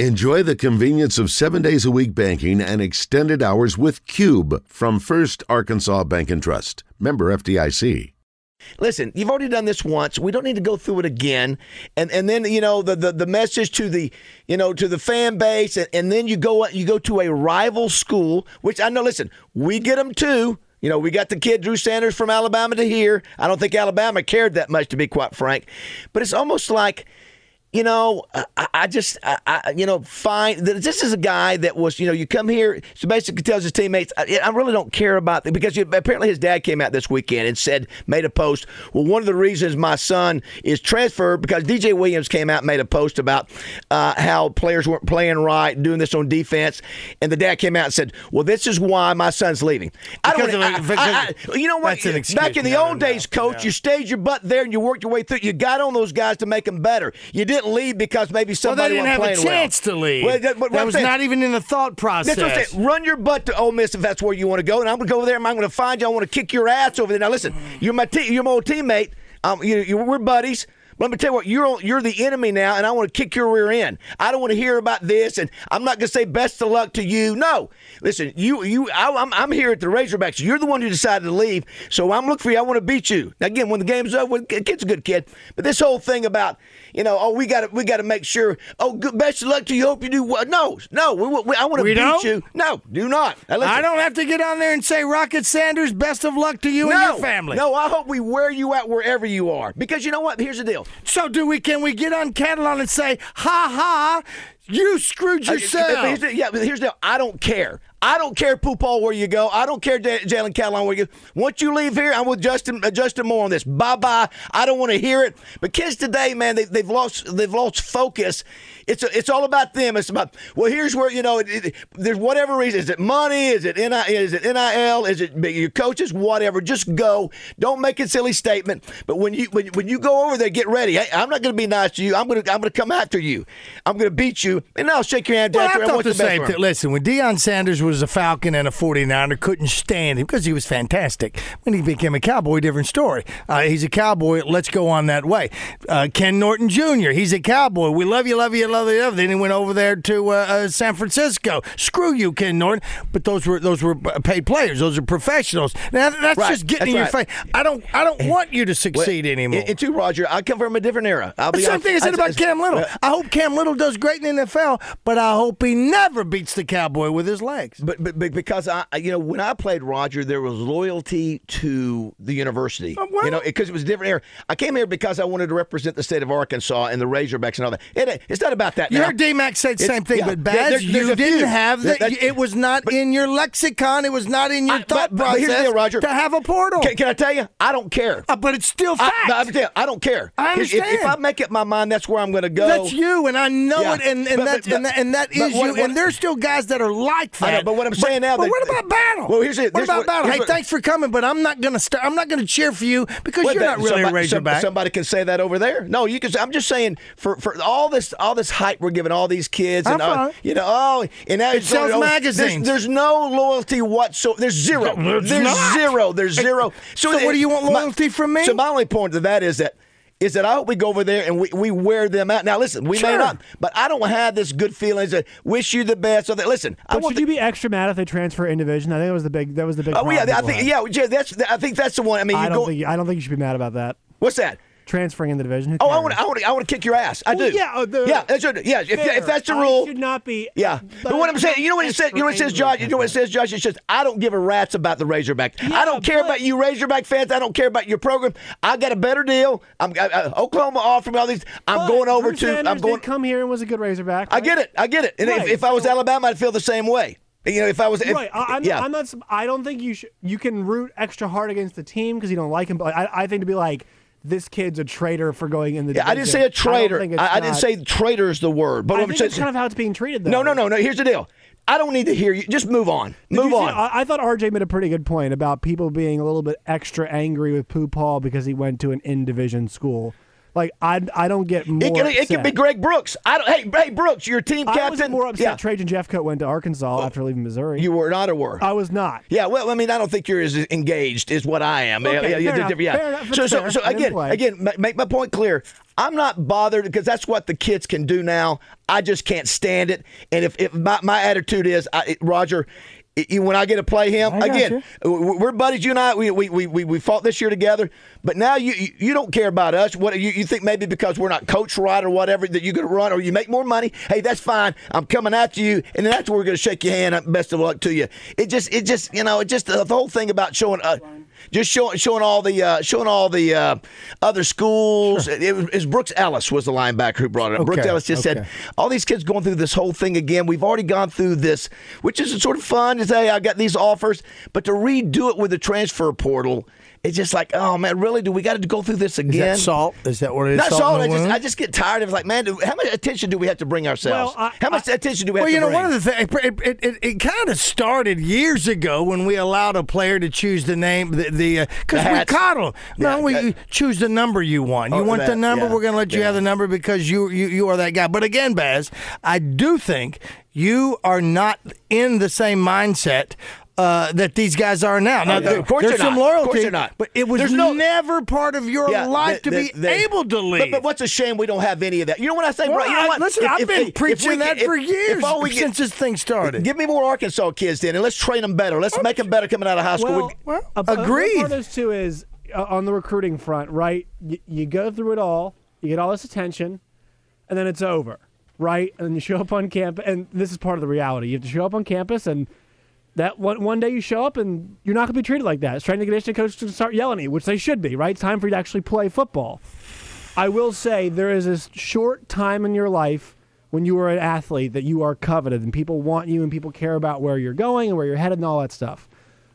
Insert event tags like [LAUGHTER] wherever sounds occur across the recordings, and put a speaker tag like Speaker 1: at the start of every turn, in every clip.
Speaker 1: Enjoy the convenience of seven days a week banking and extended hours with Cube from First Arkansas Bank and Trust. Member FDIC.
Speaker 2: Listen, you've already done this once. We don't need to go through it again. And and then you know the the, the message to the you know to the fan base, and, and then you go you go to a rival school, which I know. Listen, we get them too. You know, we got the kid Drew Sanders from Alabama to here. I don't think Alabama cared that much, to be quite frank. But it's almost like you know, I, I just, I, I, you know, fine. This is a guy that was, you know, you come here, so basically tells his teammates, I, I really don't care about it because you, apparently his dad came out this weekend and said, made a post. Well, one of the reasons my son is transferred because DJ Williams came out and made a post about uh, how players weren't playing right, doing this on defense, and the dad came out and said, well, this is why my son's leaving.
Speaker 3: Because
Speaker 2: I don't. I, I, you know what?
Speaker 3: That's an excuse.
Speaker 2: Back in the
Speaker 3: No,
Speaker 2: old
Speaker 3: no,
Speaker 2: days,
Speaker 3: no,
Speaker 2: coach, you stayed your butt there and you worked your way through. You got on those guys to make them better. You didn't leave because maybe
Speaker 3: Well,
Speaker 2: somebody
Speaker 3: they didn't have a chance
Speaker 2: well.
Speaker 3: to leave.
Speaker 2: Well, that,
Speaker 3: that was
Speaker 2: saying-
Speaker 3: not even in the thought process.
Speaker 2: That's what I'm saying. Run your butt to Ole Miss if that's where you want to go, and I'm going to go over there. and I'm going to find you. I want to kick your ass over there. Now listen, you're my te- you're my old teammate. Um, you, you, we're buddies. But let me tell you what, you're you're the enemy now, and I want to kick your rear end. I don't want to hear about this, and I'm not going to say best of luck to you. No, listen, you you, I, I'm I'm here at the Razorbacks. You're the one who decided to leave, so I'm looking for you. I want to beat you. Now again, when the game's over, well, kid's a good kid, but this whole thing about you know, oh, we got to we got to make sure. Oh, good, best of luck to you. Hope you do well. No, no, we, we, I want to beat
Speaker 3: don't?
Speaker 2: you. No, do not. Now,
Speaker 3: I don't have to get on there and say, Rocket Sanders, best of luck to you and your family.
Speaker 2: No, I hope we wear you out wherever you are. Because you know what? Here's the deal.
Speaker 3: So do we? Can we get on Catalon and say, ha ha, you screwed yourself?
Speaker 2: but here's the- yeah, but here's the. I don't care. I don't care, Pooh Paul, where you go. I don't care, Jalen Catalon, where you go. Once you leave here, I'm with Justin uh, Justin Moore on this. Bye bye. I don't want to hear it. But kids today, man, they, they've lost they've lost focus. It's a, it's all about them. It's about well, here's where you know it, it, there's whatever reason. Is it money? Is it NIL? Is it nil? Is it your coaches? Whatever. Just go. Don't make a silly statement. But when you when, when you go over there, get ready. Hey, I'm not going to be nice to you. I'm going to I'm going to come after you. I'm going to beat you, and I'll shake your hand
Speaker 3: Well,
Speaker 2: after.
Speaker 3: I thought the same thing. Listen, when Deion Sanders was a Falcon and a 49er, couldn't stand him because he was fantastic. When he became a Cowboy, different story. Uh, he's a Cowboy. Let's go on that way. Uh, Ken Norton Jr., he's a Cowboy. We love you, love you, love you, love you. Then he went over there to uh, uh, San Francisco. Screw you, Ken Norton. But those were those were paid players. Those are professionals. Now that's
Speaker 2: Right.
Speaker 3: just getting
Speaker 2: That's
Speaker 3: in
Speaker 2: right.
Speaker 3: your face. I don't I don't want you to
Speaker 2: Well,
Speaker 3: succeed anymore.
Speaker 2: And, and too, Roger, I come from a different era. I'll
Speaker 3: The
Speaker 2: be
Speaker 3: same
Speaker 2: honest.
Speaker 3: thing I said about Cam Little.
Speaker 2: Uh,
Speaker 3: I hope Cam Little does great in the NFL, but I hope he never beats the Cowboy with his legs.
Speaker 2: But, but, but because I, you know, when I played Roger, there was loyalty to the university.
Speaker 3: Oh, well-
Speaker 2: you know, because it, was a different era. I came here because I wanted to represent the state of Arkansas and the Razorbacks and all that. It, it's not about that.
Speaker 3: You
Speaker 2: now.
Speaker 3: heard D Mac say the same thing,
Speaker 2: yeah,
Speaker 3: but Baz,
Speaker 2: there-
Speaker 3: you didn't
Speaker 2: few.
Speaker 3: have that. It was not in your lexicon. It was not in your
Speaker 2: I-
Speaker 3: thought
Speaker 2: but, but here's the deal, Roger.
Speaker 3: to have a portal.
Speaker 2: Can, can I tell you? I don't care.
Speaker 3: Uh, but it's still
Speaker 2: I,
Speaker 3: fact.
Speaker 2: no, I'm I don't care.
Speaker 3: I
Speaker 2: If- If, if. I make up my mind, that's where I'm going to go.
Speaker 3: that's you, and I know
Speaker 2: Yeah.
Speaker 3: it, and, and
Speaker 2: But-
Speaker 3: that's
Speaker 2: but-
Speaker 3: and that, and that is
Speaker 2: what-
Speaker 3: you.
Speaker 2: what-
Speaker 3: and there's still guys that are like that.
Speaker 2: Know, but what I'm saying now
Speaker 3: But
Speaker 2: that-
Speaker 3: what about battle?
Speaker 2: Well, here's it.
Speaker 3: What about battle? Hey, thanks for coming, but I'm not gonna start. I'm not gonna cheer for you because you're not really
Speaker 2: somebody,
Speaker 3: a Razorback.
Speaker 2: some- Somebody can say that over there. No, you can. I'm just saying for, for all this all this hype we're giving all these kids and
Speaker 3: I'm
Speaker 2: uh, you know oh and now it's
Speaker 3: sells
Speaker 2: oh, there's-
Speaker 3: magazines.
Speaker 2: There's, no loyalty whatsoever. There's zero.
Speaker 3: There's
Speaker 2: zero. There's zero.
Speaker 3: So what do you want loyalty from me?
Speaker 2: So my only point to that is that. Is that I hope we go over there and we, we wear them out. Now listen, we may not, but I don't have this good feelings that wish you the best. So that listen, I
Speaker 4: But
Speaker 2: want
Speaker 4: should you be extra mad if they transfer in division? I think that was the big. That was the big.
Speaker 2: Oh yeah, I think
Speaker 4: had.
Speaker 2: yeah, yeah, that's I think that's the one. I mean,
Speaker 4: I don't
Speaker 2: go.
Speaker 4: think. I don't think you should be mad about that.
Speaker 2: what's that?
Speaker 4: Transferring in the division.
Speaker 2: Oh, I want, I want, I want to kick your ass. I
Speaker 4: Well,
Speaker 2: do.
Speaker 4: yeah, uh, the-
Speaker 2: yeah, that's right. yeah. If, if that's the
Speaker 4: I
Speaker 2: rule,
Speaker 4: should not be.
Speaker 2: Yeah, but, what I'm saying, you know what it says. You know what it says, Josh. You know what it says, Josh. It says, "I don't give a rat's about the Razorback. I don't care
Speaker 4: but-
Speaker 2: about you Razorback fans. I don't care about your program. I got a better deal. I'm I, I, Oklahoma offered me all these. I'm
Speaker 4: But
Speaker 2: going over
Speaker 4: Drew
Speaker 2: to.
Speaker 4: Sanders
Speaker 2: I'm going.
Speaker 4: Did come here and was a good Razorback.
Speaker 2: I get it. I get it. And if,
Speaker 4: Right,
Speaker 2: if I was Alabama, I'd feel the same way. You know, if I was. If,
Speaker 4: right. I, I'm,
Speaker 2: yeah.
Speaker 4: I'm not. I don't think you should. You can root extra hard against the team because you don't like him. But I, I think to be like, this kid's a traitor for going in the.
Speaker 2: Yeah, I didn't say a traitor.
Speaker 4: it's
Speaker 2: I, I didn't say traitor is the word. But
Speaker 4: I
Speaker 2: I'm
Speaker 4: think
Speaker 2: saying,
Speaker 4: that's kind of how it's being treated. Though.
Speaker 2: no, no, no, no. Here's the deal. I don't need to hear you. Just move on.
Speaker 4: Did
Speaker 2: move
Speaker 4: you see-
Speaker 2: on.
Speaker 4: I, I thought RJ made a pretty good point about people being a little bit extra angry with Pooh Paul because he went to an in division school. Like I, I don't get more.
Speaker 2: It could, it could be. Greg Brooks. I don't. Hey, hey, Brooks, your team captain.
Speaker 4: I was more upset.
Speaker 2: Yeah,
Speaker 4: Trajan Jeffcoat went to Arkansas oh. after leaving Missouri.
Speaker 2: you were not or were.
Speaker 4: I was not.
Speaker 2: Yeah, well, I mean, I don't think you're as engaged as what I am.
Speaker 4: Okay,
Speaker 2: yeah, yeah,
Speaker 4: enough,
Speaker 2: yeah.
Speaker 4: fair enough,
Speaker 2: So,
Speaker 4: that's
Speaker 2: so, so again, again, make my point clear. I'm not bothered because that's what the kids can do now. I just can't stand it. And if, if my, my attitude is, I, Roger, when I get to play him again, w- we're buddies. You and I, we, we, we, we, fought this year together. But now you you- you don't care about us. What you, you think maybe because we're not coached right or whatever that you're going to run or you make more money? Hey, that's fine. I'm coming after you, and then that's where we're going to shake your hand. Best of luck to you. It just it just you know it just the whole thing about showing. Uh, just showing showing all the uh, showing all the uh, other schools. It, was, it was Brooks Ellis was the linebacker who brought it up. Brooks Ellis just said all these kids going through this whole thing again. We've already gone through this, which is sort of fun to say I got these offers, but to redo it with the transfer portal, it's just like, oh man, really? Do we got to go through this
Speaker 3: Is
Speaker 2: again?
Speaker 3: that salt? Is that what it is?
Speaker 2: Not
Speaker 3: Salt
Speaker 2: salt. I just. I just get tired of it like, man, do, how much attention do we have to bring ourselves?
Speaker 4: Well, I-
Speaker 2: how much
Speaker 4: I-
Speaker 2: attention do we have
Speaker 3: Well, you know,
Speaker 2: bring?
Speaker 3: one of the things it, it, it, it kind of started years ago when we allowed a player to choose the name, the because
Speaker 2: The
Speaker 3: uh,
Speaker 2: we
Speaker 3: coddle. No,
Speaker 2: Yeah,
Speaker 3: we
Speaker 2: that-
Speaker 3: choose the number you want. You
Speaker 2: Oh,
Speaker 3: want the number,
Speaker 2: yeah,
Speaker 3: we're going to let you
Speaker 2: yeah.
Speaker 3: have the number because you you you are that guy. But again, Baz, I do think you are not in the same mindset. Uh, that these guys are now. Now,
Speaker 2: Oh, yeah.
Speaker 3: there-
Speaker 2: Of course
Speaker 3: there's
Speaker 2: they're
Speaker 3: some
Speaker 2: not. Of course they're not.
Speaker 3: but it was
Speaker 2: There's no-
Speaker 3: never part of your
Speaker 2: Yeah,
Speaker 3: life
Speaker 2: they-
Speaker 3: to
Speaker 2: they-
Speaker 3: be
Speaker 2: they-
Speaker 3: able to leave.
Speaker 2: But, but what's a shame we don't have any of that. You know what I say,
Speaker 3: Well,
Speaker 2: bro? You know what?
Speaker 3: I-
Speaker 2: what?
Speaker 3: listen,
Speaker 2: If-
Speaker 3: I've
Speaker 2: if-
Speaker 3: been
Speaker 2: if- if
Speaker 3: preaching
Speaker 2: we
Speaker 3: that
Speaker 2: get-
Speaker 3: for years
Speaker 2: if all we get-
Speaker 3: since this thing started.
Speaker 2: Give me more Arkansas kids then, and let's train them better. Let's make them better coming out of high school.
Speaker 4: Well,
Speaker 2: We-
Speaker 3: Well,
Speaker 4: a, a-
Speaker 3: agreed.
Speaker 4: One part of this too is uh, on the recruiting front, right? You, you go through it all, you get all this attention, and then it's over, right? And then you show up on campus, and this is part of the reality. You have to show up on campus, and that one one day you show up, and you're not going to be treated like that. Strength and conditioning coaches can start yelling at you, which they should be, right? It's time for you to actually play football. I will say there is this short time in your life when you are an athlete that you are coveted and people want you and people care about where you're going and where you're headed and all that stuff.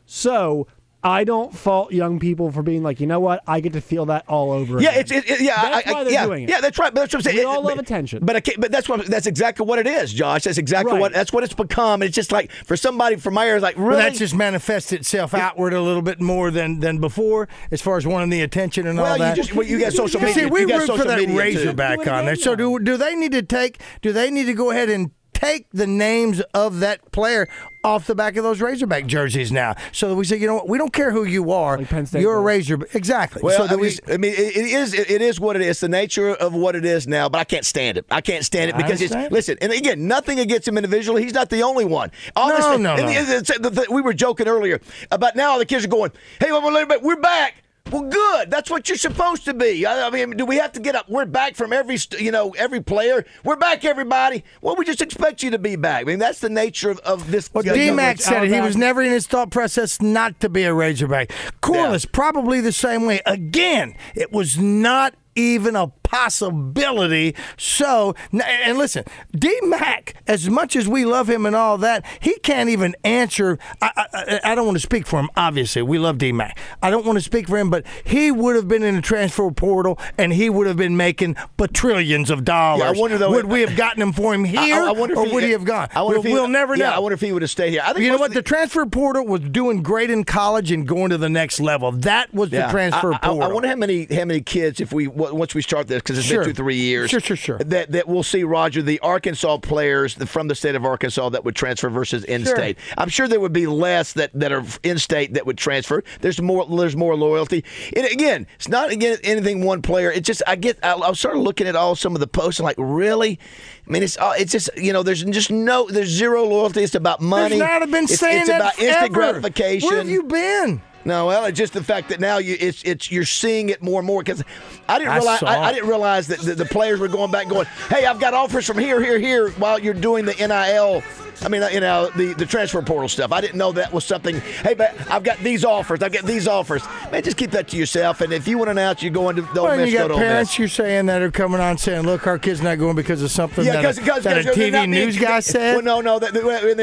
Speaker 4: So I don't fault young people for being like, you know what, I get to feel that all over.
Speaker 2: Yeah,
Speaker 4: again.
Speaker 2: it's it, it- yeah.
Speaker 4: That's
Speaker 2: I, I,
Speaker 4: why they're
Speaker 2: yeah,
Speaker 4: doing it.
Speaker 2: yeah, that's right. But that's what I'm saying.
Speaker 4: We
Speaker 2: It-
Speaker 4: all
Speaker 2: but,
Speaker 4: love attention.
Speaker 2: But I but that's what that's exactly what it is, Josh. That's exactly
Speaker 4: Right.
Speaker 2: what that's what it's become. And It's just like for somebody from my area, like really.
Speaker 3: Well, that just manifests itself outward a little bit more than than before, as far as wanting the attention and
Speaker 2: well,
Speaker 3: all
Speaker 2: you
Speaker 3: that.
Speaker 2: just well, you got social media.
Speaker 3: See, we
Speaker 2: you got
Speaker 3: root
Speaker 2: social
Speaker 3: for that
Speaker 2: media too.
Speaker 3: Razorback on there. So do do they need to take? Do they need to go ahead and take the names of that player off the back of those Razorback jerseys now, so that we say, you know what, we don't care who you are.
Speaker 4: Like Penn State
Speaker 3: You're a
Speaker 4: does.
Speaker 3: Razor, exactly.
Speaker 2: Well,
Speaker 3: so
Speaker 2: I mean,
Speaker 3: we.
Speaker 2: it's- I mean, it, it is it, it is what it is. It's the nature of what it is now. But I can't stand it. I can't stand it because it's
Speaker 3: understand.
Speaker 2: listen. And again, nothing against him individually. He's not the only one. Honestly,
Speaker 3: no,
Speaker 2: and
Speaker 3: no.
Speaker 2: the- it's- the- the- we were joking earlier about now the kids are going, "Hey, we're we're back." Well, good. That's what you're supposed to be. I, I mean, do we have to get up? We're back from every, you know, every player. We're back, everybody. Well, we just expect you to be back. I mean, that's the nature of, of this.
Speaker 3: Well, D
Speaker 4: Rich
Speaker 3: said it. He was never in his thought process not to be a Razorback. Corliss, probably the same way. Again, it was not even a possibility. So, and listen, D Mac, as much as we love him and all that, he can't even answer. I, I, I don't want to speak for him, obviously. We love D Mac. I don't want to speak for him, but he would have been in the transfer portal and he would have been making trillions of dollars.
Speaker 2: Yeah, I wonder, though,
Speaker 3: would we have gotten him for him here
Speaker 2: I- I wonder if
Speaker 3: or
Speaker 2: he-
Speaker 3: would he have gone?
Speaker 2: I wonder
Speaker 3: we'll,
Speaker 2: if he,
Speaker 3: we'll never know.
Speaker 2: Yeah, I wonder if he would have stayed here. I think
Speaker 3: You know what?
Speaker 2: of
Speaker 3: The transfer portal was doing great in college and going to the next level. That was the transfer portal.
Speaker 2: I, wonder how many how many kids if we once we start this because it's
Speaker 3: Sure.
Speaker 2: been two three years.
Speaker 3: Sure, sure, sure.
Speaker 2: That that we'll see Roger the Arkansas players from the state of Arkansas that would transfer versus in
Speaker 3: Sure.
Speaker 2: state. I'm sure there would be less that, that are in state that would transfer. There's more there's more loyalty. And again, it's not again anything one player. It's just I get I, I started looking at all some of the posts and like really. I mean, it's all, it's just you know, there's just no, there's zero loyalty. It's about money.
Speaker 3: There's not have been
Speaker 2: it's,
Speaker 3: saying
Speaker 2: it's
Speaker 3: that
Speaker 2: about instant gratification.
Speaker 3: Where have you been?
Speaker 2: No, well, it's just the fact that now you it's it's you're seeing it more and more because I didn't
Speaker 3: I
Speaker 2: realize I, I didn't realize that the, the players were going back going, hey, I've got offers from here, here, here while you're doing the NIL. I mean, you know, the, the transfer portal stuff. I didn't know that was something. Hey, but I've got these offers. I've got these offers. Man, just keep that to yourself. And if you want to announce you're going to the Ole
Speaker 3: Well,
Speaker 2: Miss,
Speaker 3: you
Speaker 2: go
Speaker 3: got
Speaker 2: to
Speaker 3: parents
Speaker 2: Miss.
Speaker 3: you're saying that are coming on saying, "Look, our kid's not going because of something
Speaker 2: Yeah,
Speaker 3: that,
Speaker 2: because
Speaker 3: a, that a TV news guy [LAUGHS] said."
Speaker 2: Well, no, no, that,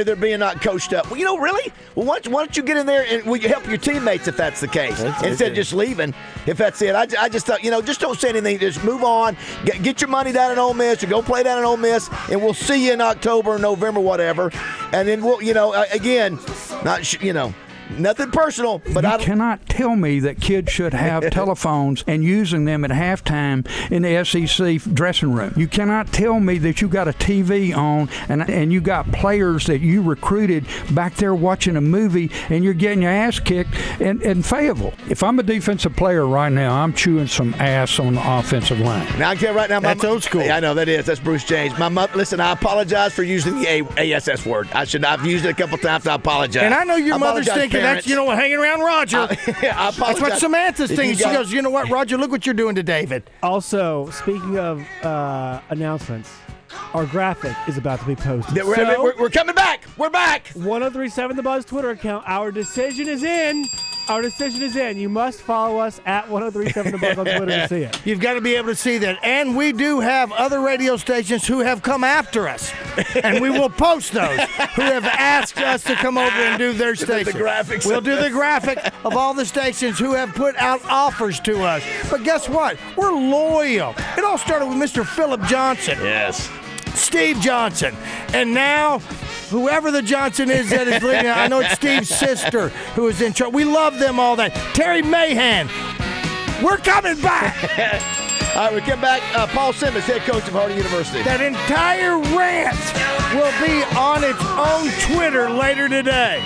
Speaker 2: they're being not coached up. Well, you know, really? Well, why don't, you- why don't you get in there and will you help your teammates if that's the case instead of just leaving? If that's it, I, I just thought you know, just don't say anything. Just move on. Get, get your money down in Ole Miss or go play down in Ole Miss, and we'll see you in October, November, whatever. And then we'll, you know, again, not you know. Nothing personal, but
Speaker 5: you
Speaker 2: I
Speaker 5: cannot tell me that kids should have [LAUGHS] telephones and using them at halftime in the SEC dressing room. You cannot tell me that you got a TV on and and you got players that you recruited back there watching a movie and you're getting your ass kicked in, in Fayetteville. If I'm a defensive player right now, I'm chewing some ass on the offensive line.
Speaker 2: Now I can tell right now, my
Speaker 3: That's old school.
Speaker 2: Yeah, I know that is. That's Bruce James. My mother. Listen, I apologize for using the a- ASS word. I should. I've used it a couple times. I apologize.
Speaker 3: And I know your
Speaker 2: I
Speaker 3: mother's thinking
Speaker 2: parents.
Speaker 3: that's, you know what, hanging around Roger.
Speaker 2: I, [LAUGHS] I apologize.
Speaker 3: that's what Samantha's
Speaker 2: If
Speaker 3: thinking. She goes, you know what, Roger, look what you're doing to David.
Speaker 4: Also, speaking of uh, announcements, our graphic is about to be posted.
Speaker 2: That We're,
Speaker 4: So-
Speaker 2: we're, we're coming back. We're back.
Speaker 4: 1037 The Buzz Twitter account. Our decision is in. Our decision is in. You must follow us at 1037 The Buzz on Twitter to see it. [LAUGHS]
Speaker 3: You've got to be able to see that. And we do have other radio stations who have come after us. and we will post those who have asked us to come over and do their station. [LAUGHS]
Speaker 2: the
Speaker 3: station.
Speaker 2: graphics.
Speaker 3: We'll do the graphic of all the stations who have put out offers to us. But guess what? We're loyal. It all started with Mr. Philip Johnson.
Speaker 2: Yes.
Speaker 3: Steve Johnson. And now, whoever the Johnson is that is leading, I know it's Steve's sister who is in charge. We love them all that. Terry Mahan. We're coming back. [LAUGHS]
Speaker 2: All right, we come back. Uh, Paul Simmons, head coach of Harding University.
Speaker 3: That entire rant will be on its own Twitter later today.